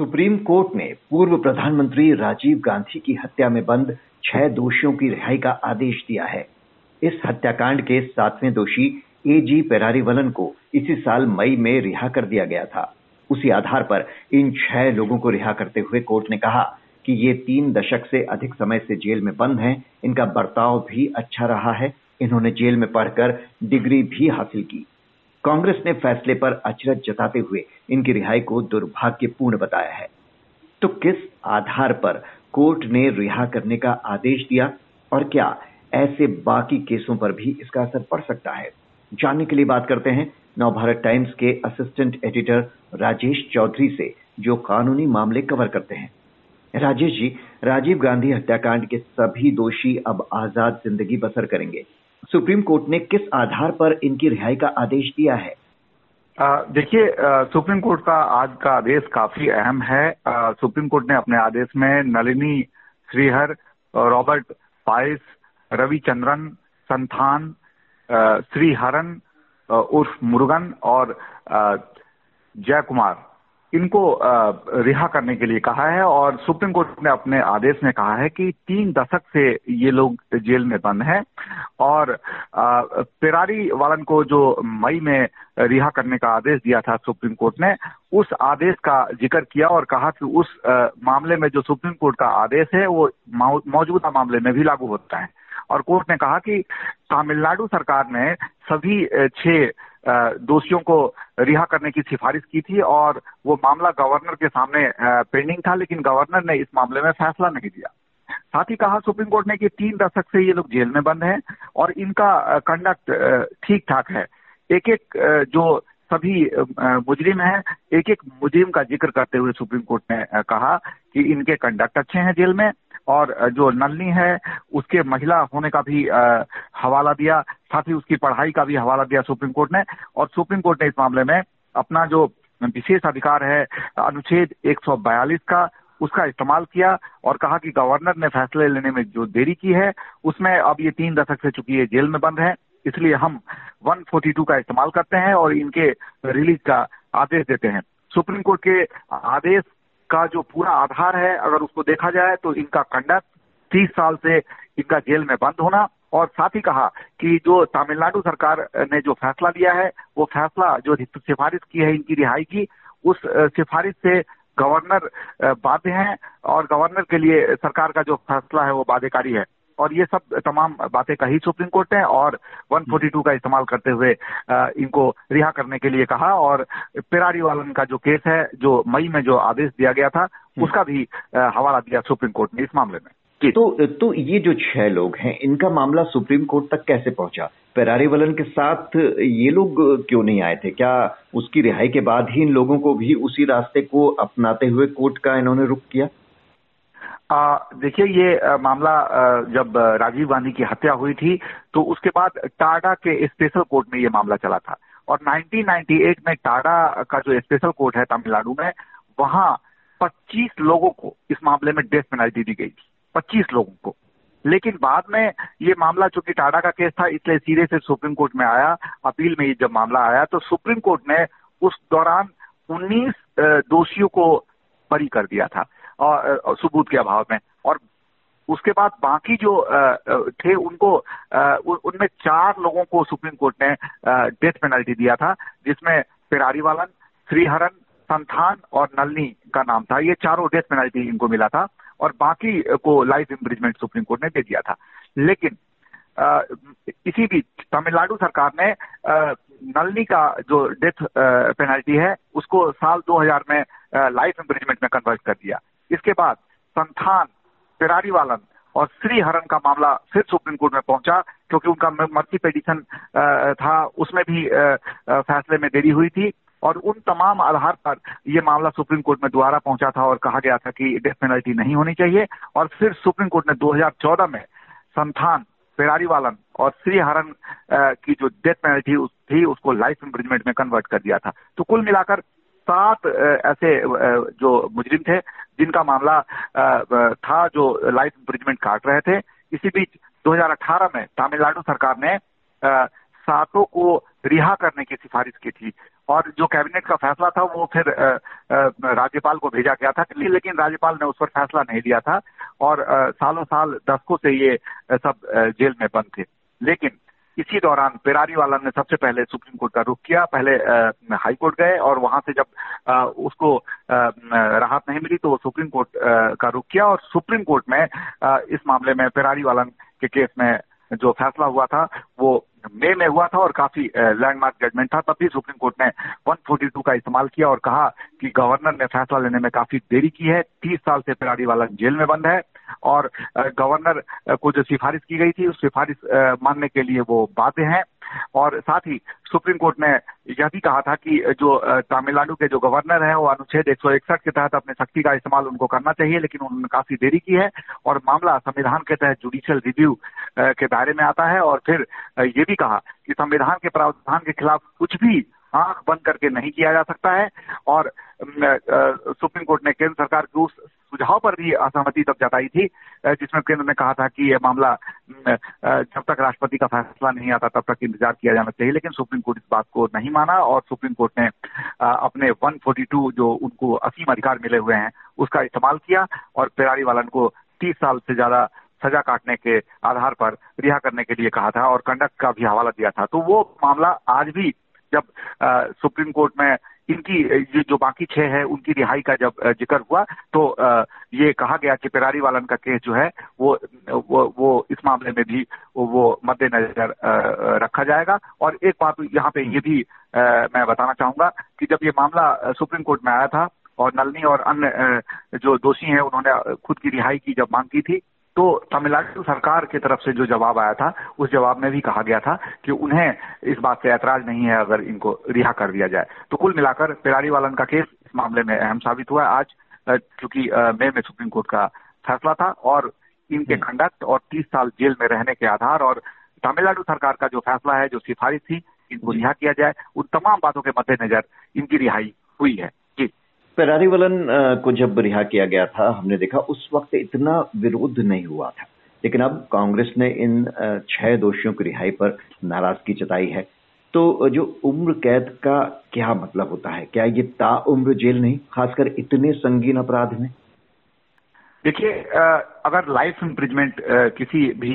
Supreme Court ने पूर्व प्रधानमंत्री राजीव गांधी की हत्या में बंद छह दोषियों की रिहाई का आदेश दिया है। इस हत्याकांड के सातवें दोषी ए एजी पेरारीवलन को इसी साल मई में रिहा कर दिया गया था। उसी आधार पर इन छह लोगों को रिहा करते हुए कोर्ट ने कहा कि ये तीन दशक से अधिक समय से जेल में बंद हैं, इनका बर्ताव भी अच्छा रहा है, इन्होंने जेल में पढ़कर डिग्री भी हासिल की। कांग्रेस ने फैसले पर अचरज जताते हुए इनकी रिहाई को दुर्भाग्यपूर्ण बताया है। तो किस आधार पर कोर्ट ने रिहा करने का आदेश दिया और क्या ऐसे बाकी केसों पर भी इसका असर पड़ सकता है? जानने के लिए बात करते हैं नवभारत टाइम्स के असिस्टेंट एडिटर राजेश चौधरी से, जो कानूनी मामले कवर करते हैं। राजेश जी, राजीव गांधी हत्याकांड के सभी दोषी अब आज़ाद ज़िंदगी बसर करेंगे। सुप्रीम कोर्ट ने किस आधार पर इनकी रिहाई का आदेश दिया है? देखिए सुप्रीम कोर्ट का आज का आदेश काफ़ी अहम है। आ, सुप्रीम कोर्ट ने अपने आदेश में नलिनी श्रीहर रॉबर्ट पाइस रविचंद्रन संथान श्रीहरन उर्फ़ मुरुगन और जय कुमार इनको रिहा करने के लिए कहा है और सुप्रीम कोर्ट ने अपने आदेश में कहा है कि तीन दशक से ये लोग जेल में बंद हैं और पेरारी वालन को जो मई में रिहा करने का आदेश दिया था सुप्रीम कोर्ट ने, उस आदेश का ज़िक्र किया और कहा कि उस मामले में जो सुप्रीम कोर्ट का आदेश है वो मौजूदा मामले में भी लागू होता है। और कोर्ट ने कहा कि तमिलनाडु सरकार ने सभी छह दोषियों को रिहा करने की सिफारिश की थी और वो मामला गवर्नर के सामने पेंडिंग था, लेकिन गवर्नर ने इस मामले में फैसला नहीं दिया। साथ ही कहा सुप्रीम कोर्ट ने कि तीन दशक से ये लोग जेल में बंद हैं और इनका कंडक्ट ठीक ठाक है। एक एक जो सभी मुजरिम हैं एक एक मुजरिम का ज़िक्र करते हुए सुप्रीम कोर्ट ने कहा कि इनके कंडक्ट अच्छे हैं जेल में। और जो नलनी है, उसके महिला होने का भी हवाला दिया। साथ ही उसकी पढ़ाई का भी हवाला दिया सुप्रीम कोर्ट ने। और सुप्रीम कोर्ट ने इस मामले में अपना जो विशेष अधिकार है, अनुच्छेद 142 का, उसका इस्तेमाल किया और कहा कि गवर्नर ने फैसले लेने में जो देरी की है, उसमें अब ये तीन दशक से चुकी है जेल में बंद है। इसलिए हम 142 का इस्तेमाल करते हैं और इनके रिलीज़ का आदेश देते हैं। सुप्रीम कोर्ट के आदेश का जो पूरा आधार है, अगर उसको देखा जाए तो इनका कंडक तीस साल से इनका जेल में बंद होना और साथ ही कहा कि जो तमिलनाडु सरकार ने जो फैसला लिया है, वो फैसला जो सिफारिश की है, इनकी रिहाई की, उस सिफारिश से गवर्नर बाध्य हैं और गवर्नर के लिए सरकार का जो फैसला है, वो बाध्यकारी है। और ये सब तमाम बातें कही सुप्रीम कोर्ट ने और 142 का इस्तेमाल करते हुए इनको रिहा करने के लिए कहा और पेरारी वालन का जो केस है जो मई में जो आदेश दिया गया था हम्म। उसका भी हवाला दिया सुप्रीम कोर्ट ने इस मामले में। तो तो ये जो छह लोग हैं इनका मामला सुप्रीम कोर्ट तक कैसे पहुँचा? पेरारी वलन के साथ ये लोग क्यों नहीं आए थे? क्या उसकी रिहाई के बाद ही इन लोगों को भी उसी रास्ते को अपनाते हुए कोर्ट का इन्होंने रुख किया? देखिए, ये मामला जब राजीव गांधी की हत्या हुई थी तो उसके बाद टाडा के स्पेशल कोर्ट में ये मामला चला था। और 1998 में टाडा का जो स्पेशल कोर्ट है तमिलनाडु में, वहाँ 25 लोगों को इस मामले में डेथ पेनल्टी दी गई थी। 25 लोगों को। लेकिन बाद में ये मामला चूँकि टाडा का केस था, इसलिए सीधे से सुप्रीम कोर्ट में आया, अपील में ये जब मामला आया तो सुप्रीम कोर्ट ने उस दौरान 19 दोषियों को बरी कर दिया था। सबूत के अभाव में। और उसके बाद बाकी जो थे, उनको उनमें चार लोगों को सुप्रीम कोर्ट ने डेथ पेनल्टी दिया था, जिसमें पिरारी वालन, श्रीहरन, संथान और नलनी का नाम था। ये चारों डेथ पेनल्टी इनको मिला था और बाकी को लाइफ इम्प्रिजमेंट सुप्रीम कोर्ट ने दे दिया था। लेकिन इसी बीच तमिलनाडु सरकार ने नलनी का जो डेथ पेनल्टी है, उसको साल 2000 में लाइफ इम्प्रिजमेंट में कन्वर्ट कर दिया। इसके बाद संथान पेरारी वालन और श्री हरन का मामला फिर सुप्रीम कोर्ट में पहुँचा, क्योंकि उनका मर्सी पेटिशन था, उसमें भी फैसले में देरी हुई थी। और उन तमाम आधार पर यह मामला सुप्रीम कोर्ट में दोबारा पहुँचा था और कहा गया था कि डेथ पेनल्टी नहीं होनी चाहिए। और फिर सुप्रीम कोर्ट ने 2014 में संथान पेरारी वालन और श्री हरन की जो डेथ पेनल्टी थी, उसको लाइफ इम्प्रिजमेंट में कन्वर्ट कर दिया था। तो कुल मिलाकर सात ऐसे जो मुजरिम थे, जिनका मामला था जो लाइफ इम्प्रिजमेंट काट रहे थे। इसी बीच 2018 में तमिलनाडु सरकार ने सातों को रिहा करने की सिफारिश की थी। और जो कैबिनेट का फैसला था, वो फिर राज्यपाल को भेजा गया था लेकिन राज्यपाल ने उस पर फैसला नहीं लिया था। और सालों साल दशकों से ये सब जेल में बंद थे। लेकिन इसी दौरान पेरारी वाला ने सबसे पहले सुप्रीम कोर्ट का रुख किया। पहले हाई कोर्ट गए और वहाँ से जब उसको राहत नहीं मिली तो वो सुप्रीम कोर्ट का रुख किया और सुप्रीम कोर्ट में इस मामले में पेरारी वालन के केस में जो फैसला हुआ था, वो मे में हुआ था और काफ़ी लैंडमार्क जजमेंट था। तब भी सुप्रीम कोर्ट ने 142 का इस्तेमाल किया और कहा कि गवर्नर ने फैसला लेने में काफ़ी देरी की है। 30 साल से पिराड़ी वाला जेल में बंद है और गवर्नर को जो सिफारिश की गई थी, उस सिफारिश मानने के लिए वो बाध्य हैं। और साथ ही सुप्रीम कोर्ट ने यह भी कहा था कि जो तमिलनाडु के जो गवर्नर हैं वो अनुच्छेद एक सौ इकसठ के तहत अपने शक्ति का इस्तेमाल उनको करना चाहिए, लेकिन उन्होंने काफ़ी देरी की है और मामला संविधान के तहत जुडिशियल रिव्यू के दायरे में आता है और फिर ये भी कहा कि संविधान के प्रावधान के खिलाफ कुछ भी आँख बंद करके नहीं किया जा सकता है और सुप्रीम कोर्ट ने केंद्र सरकार की उस सुझाव पर भी असहमति तब जताई थी जिसमें केंद्र ने कहा था कि यह मामला जब तक राष्ट्रपति का फैसला नहीं आता तब तक इंतज़ार किया जाना चाहिए, लेकिन सुप्रीम कोर्ट इस बात को नहीं माना और सुप्रीम कोर्ट ने अपने 142 जो उनको असीम अधिकार मिले हुए हैं, उसका इस्तेमाल किया और पेरारी वालन को तीस साल से ज़्यादा सजा काटने के आधार पर रिहा करने के लिए कहा था और कंडक्ट का भी हवाला दिया था। तो वो मामला आज भी जब सुप्रीम कोर्ट में इनकी जो बाकी छह है उनकी रिहाई का जब ज़िक्र हुआ तो ये कहा गया कि पेरारी वालन का केस जो है वो वो, वो इस मामले में भी वो मद्देनजर रखा जाएगा। और एक बात यहाँ पे ये भी मैं बताना चाहूँगा कि जब ये मामला सुप्रीम कोर्ट में आया था और नलनी और अन्य जो दोषी हैं उन्होंने खुद की रिहाई की जब मांग की थी तो तमिलनाडु सरकार की तरफ़ से जो जवाब आया था उस जवाब में भी कहा गया था कि उन्हें इस बात से ऐतराज नहीं है अगर इनको रिहा कर दिया जाए। तो कुल मिलाकर पेरारी वालन का केस इस मामले में अहम साबित हुआ। आज क्योंकि मई में सुप्रीम कोर्ट का फैसला था और इनके हम्म। कंडक्ट और तीस साल जेल में रहने के आधार और तमिलनाडु सरकार का जो फैसला है जो सिफारिश थी इनको रिहा किया जाए। उन तमाम बातों के मद्देनजर इनकी रिहाई हुई है। पेरारी वलन को जब रिहा किया गया था, हमने देखा उस वक्त इतना विरोध नहीं हुआ था। लेकिन अब कांग्रेस ने इन छह दोषियों की रिहाई पर नाराज़गी जताई है। तो जो उम्र कैद का क्या मतलब होता है? क्या ये ताउम्र जेल नहीं, खासकर इतने संगीन अपराध में? देखिए अगर लाइफ इम्प्रिजमेंट किसी भी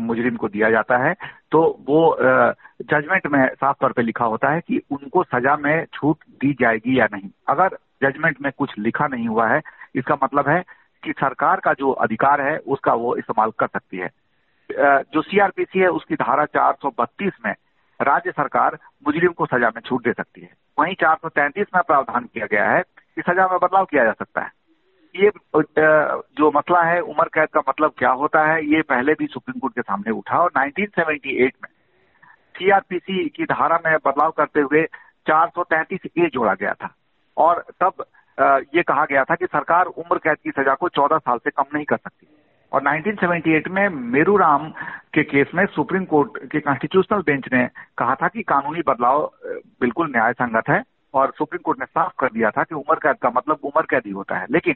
मुजरिम को दिया जाता है तो वो जजमेंट में साफ़ तौर पे लिखा होता है कि उनको सजा में छूट दी जाएगी या नहीं। अगर जजमेंट में कुछ लिखा नहीं हुआ है। इसका मतलब है कि सरकार का जो अधिकार है, उसका वो इस्तेमाल कर सकती है। जो सीआरपीसी है, उसकी धारा 432 में राज्य सरकार मुजरिम को सजा में छूट दे सकती है। वहीं 433 में प्रावधान किया गया है कि सजा में बदलाव किया जा सकता है। ये जो मसला है, उम्र कैद का मतलब क्या होता है, ये पहले भी सुप्रीम कोर्ट के सामने उठा और 1978 में सीआरपीसी की धारा में बदलाव करते हुए 433 ए जोड़ा गया था। और तब ये कहा गया था कि सरकार उम्र कैद की सजा को 14 साल से कम नहीं कर सकती। और 1978 में मेरू राम के केस में सुप्रीम कोर्ट के कॉन्स्टिट्यूशनल बेंच ने कहा था कि कानूनी बदलाव बिल्कुल न्याय संगत है और सुप्रीम कोर्ट ने साफ़ कर दिया था कि उम्र कैद का मतलब उम्र कैद ही होता है। लेकिन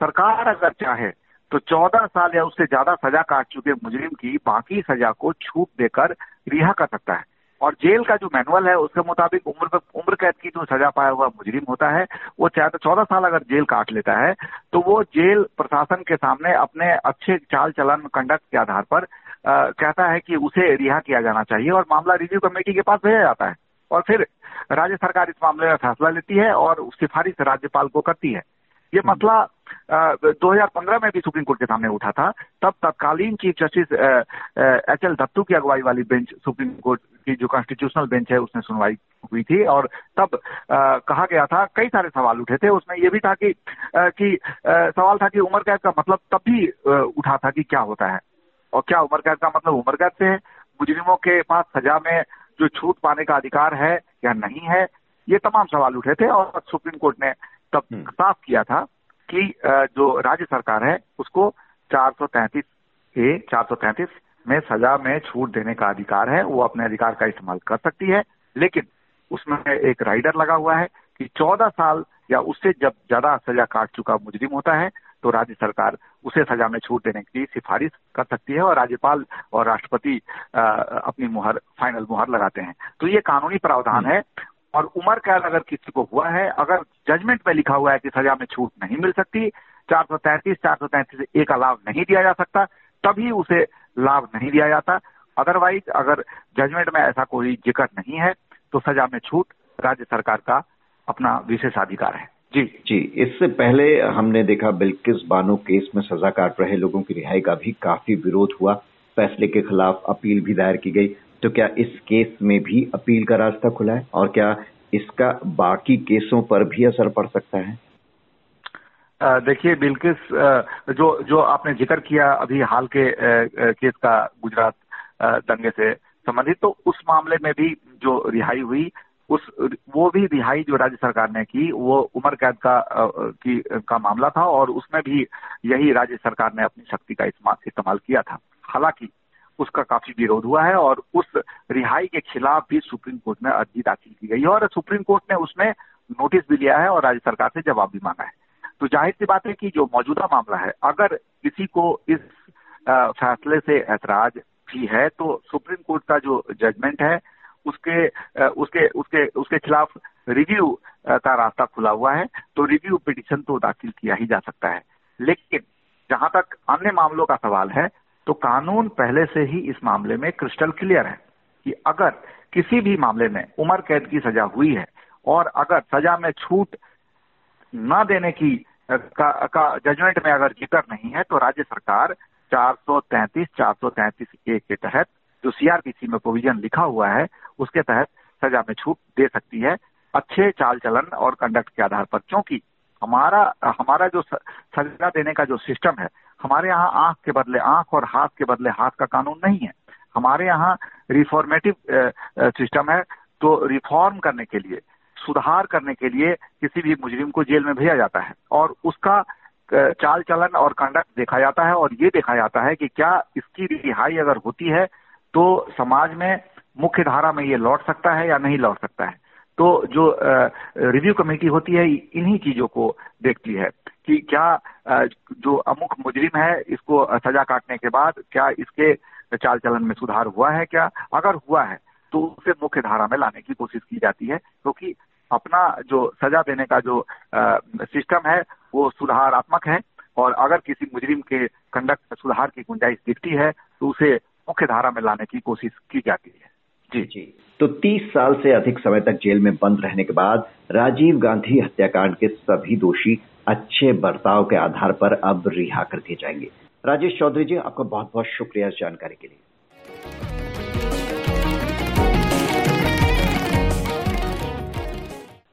सरकार अगर चाहे तो 14 साल या उससे ज़्यादा सजा काट चुके मुजरिम की बाकी सजा को छूट देकर रिहा कर सकता है। और जेल का जो मैनुअल है उसके मुताबिक उम्र उम्र कैद की जो सजा पाया हुआ मुजरिम होता है वो चाहे तो चौदह साल अगर जेल काट लेता है तो वो जेल प्रशासन के सामने अपने अच्छे चाल चलन कंडक्ट के आधार पर आ, कहता है कि उसे रिहा किया जाना चाहिए और मामला रिव्यू कमेटी के पास भेजा जाता है। और फिर राज्य सरकार इस मामले में फैसला लेती है और सिफारिश राज्यपाल को करती है। ये हम्म। मसला 2015 में भी सुप्रीम कोर्ट के सामने उठा था तब तत्कालीन chief justice H L Dattu की अगुवाई वाली बेंच सुप्रीम कोर्ट की जो कॉन्स्टिट्यूशनल बेंच है उसने सुनवाई हुई थी और तब आ, कहा गया था कई सारे सवाल उठे थे उसमें ये भी था कि आ, कि आ, सवाल था कि उम्र कैद का मतलब तब भी उठा था कि क्या होता है। और क्या उम्र कैद का मतलब उम्र कैद से है? मुजरिमों के पास सजा में जो छूट पाने का अधिकार है या नहीं है? ये तमाम सवाल उठे थे और सुप्रीम कोर्ट ने तब हम्म। साफ़ किया था कि जो राज्य सरकार है उसको चार सौ तैतीस ए चार सौ तैतीस में सजा में छूट देने का अधिकार है वो अपने अधिकार का इस्तेमाल कर सकती है। लेकिन उसमें एक राइडर लगा हुआ है कि चौदह साल या उससे जब ज़्यादा सजा काट चुका मुजरिम होता है तो राज्य सरकार उसे सजा में छूट देने की सिफारिश कर सकती है और राज्यपाल और राष्ट्रपति अपनी मुहर फाइनल मुहर लगाते हैं। तो ये कानूनी प्रावधान है और उम्र कैद अगर किसी को हुआ है अगर जजमेंट में लिखा हुआ है कि सजा में छूट नहीं मिल सकती चार सौ तैंतीस चार सौ तैंतीस ए का लाभ नहीं दिया जा सकता तभी उसे लाभ नहीं दिया जाता। अदरवाइज़ अगर जजमेंट में ऐसा कोई ज़िक्र नहीं है तो सजा में छूट राज्य सरकार का अपना विशेषाधिकार है। जी। जी इससे पहले हमने देखा बिल्किस बानो केस में सजा काट रहे लोगों की रिहाई का भी काफ़ी विरोध हुआ। फैसले के खिलाफ अपील भी दायर की गई। तो क्या इस केस में भी अपील का रास्ता खुला है? और क्या इसका बाकी केसों पर भी असर पड़ सकता है? देखिए, बिल्किस जो जो आपने ज़िक्र किया अभी हाल के केस का गुजरात दंगे से संबंधित तो उस मामले में भी जो रिहाई हुई, उस, वो भी रिहाई जो राज्य सरकार ने की, वो उम्र कैद का की, का मामला था, और उसमें भी यही राज्य सरकार ने अपनी शक्ति का इस्तेमाल किया था। हालाँकि उसका काफ़ी विरोध हुआ है और उस रिहाई के खिलाफ भी सुप्रीम कोर्ट में अर्जी दाखिल की गई है और सुप्रीम कोर्ट ने उसमें नोटिस भी लिया है और राज्य सरकार से जवाब भी मांगा है। तो ज़ाहिर सी बात है कि जो मौजूदा मामला है, अगर किसी को इस फैसले से ऐतराज भी है तो सुप्रीम कोर्ट का जो जजमेंट है, उसके उसके उसके उसके खिलाफ रिव्यू का रास्ता खुला हुआ है तो रिव्यू पिटिशन तो दाखिल किया ही जा सकता है। लेकिन जहाँ तक अन्य मामलों का सवाल है तो कानून पहले से ही इस मामले में क्रिस्टल क्लियर है कि अगर किसी भी मामले में उम्र कैद की सजा हुई है और अगर सजा में छूट न देने की का, का जजमेंट में अगर ज़िक्र नहीं है तो राज्य सरकार 433 433 ए के तहत जो सीआरपीसी में प्रोविज़न लिखा हुआ है उसके तहत सजा में छूट दे सकती है। अच्छे चाल चलन और कंडक्ट के आधार पर क्योंकि हमारा हमारा जो सजा देने का जो सिस्टम है हमारे यहाँ आँख के बदले आँख और हाथ के बदले हाथ का कानून नहीं है। हमारे यहाँ रिफॉर्मेटिव सिस्टम है तो रिफॉर्म करने के लिए, सुधार करने के लिए किसी भी मुजरिम को जेल में भेजा जाता है। और उसका चाल चलन और कंडक्ट देखा जाता है और ये देखा जाता है कि क्या इसकी रिहाई अगर होती है तो समाज में मुख्य धारा में ये लौट सकता है या नहीं लौट सकता है। तो जो रिव्यू कमेटी होती है, इन्हीं चीज़ों को देखती है। कि क्या जो अमुख मुजरिम है, इसको सजा काटने के बाद क्या इसके चाल चलन में सुधार हुआ है क्या? अगर हुआ है तो उसे मुख्य धारा में लाने की कोशिश की जाती है, क्योंकि तो अपना जो सजा देने का जो सिस्टम है, वो सुधारात्मक है, और अगर किसी मुजरिम के कंडक्ट सुधार की गुंजाइश दिखती है तो उसे मुख्य धारा में लाने की कोशिश की जाती है। जी जी। तो 30 साल से अधिक समय तक जेल में बंद रहने के बाद राजीव गांधी हत्याकांड के सभी दोषी अच्छे बर्ताव के आधार पर अब रिहा कर दिए जाएँगे। राजेश चौधरी जी, आपका बहुत बहुत शुक्रिया इस जानकारी के लिए।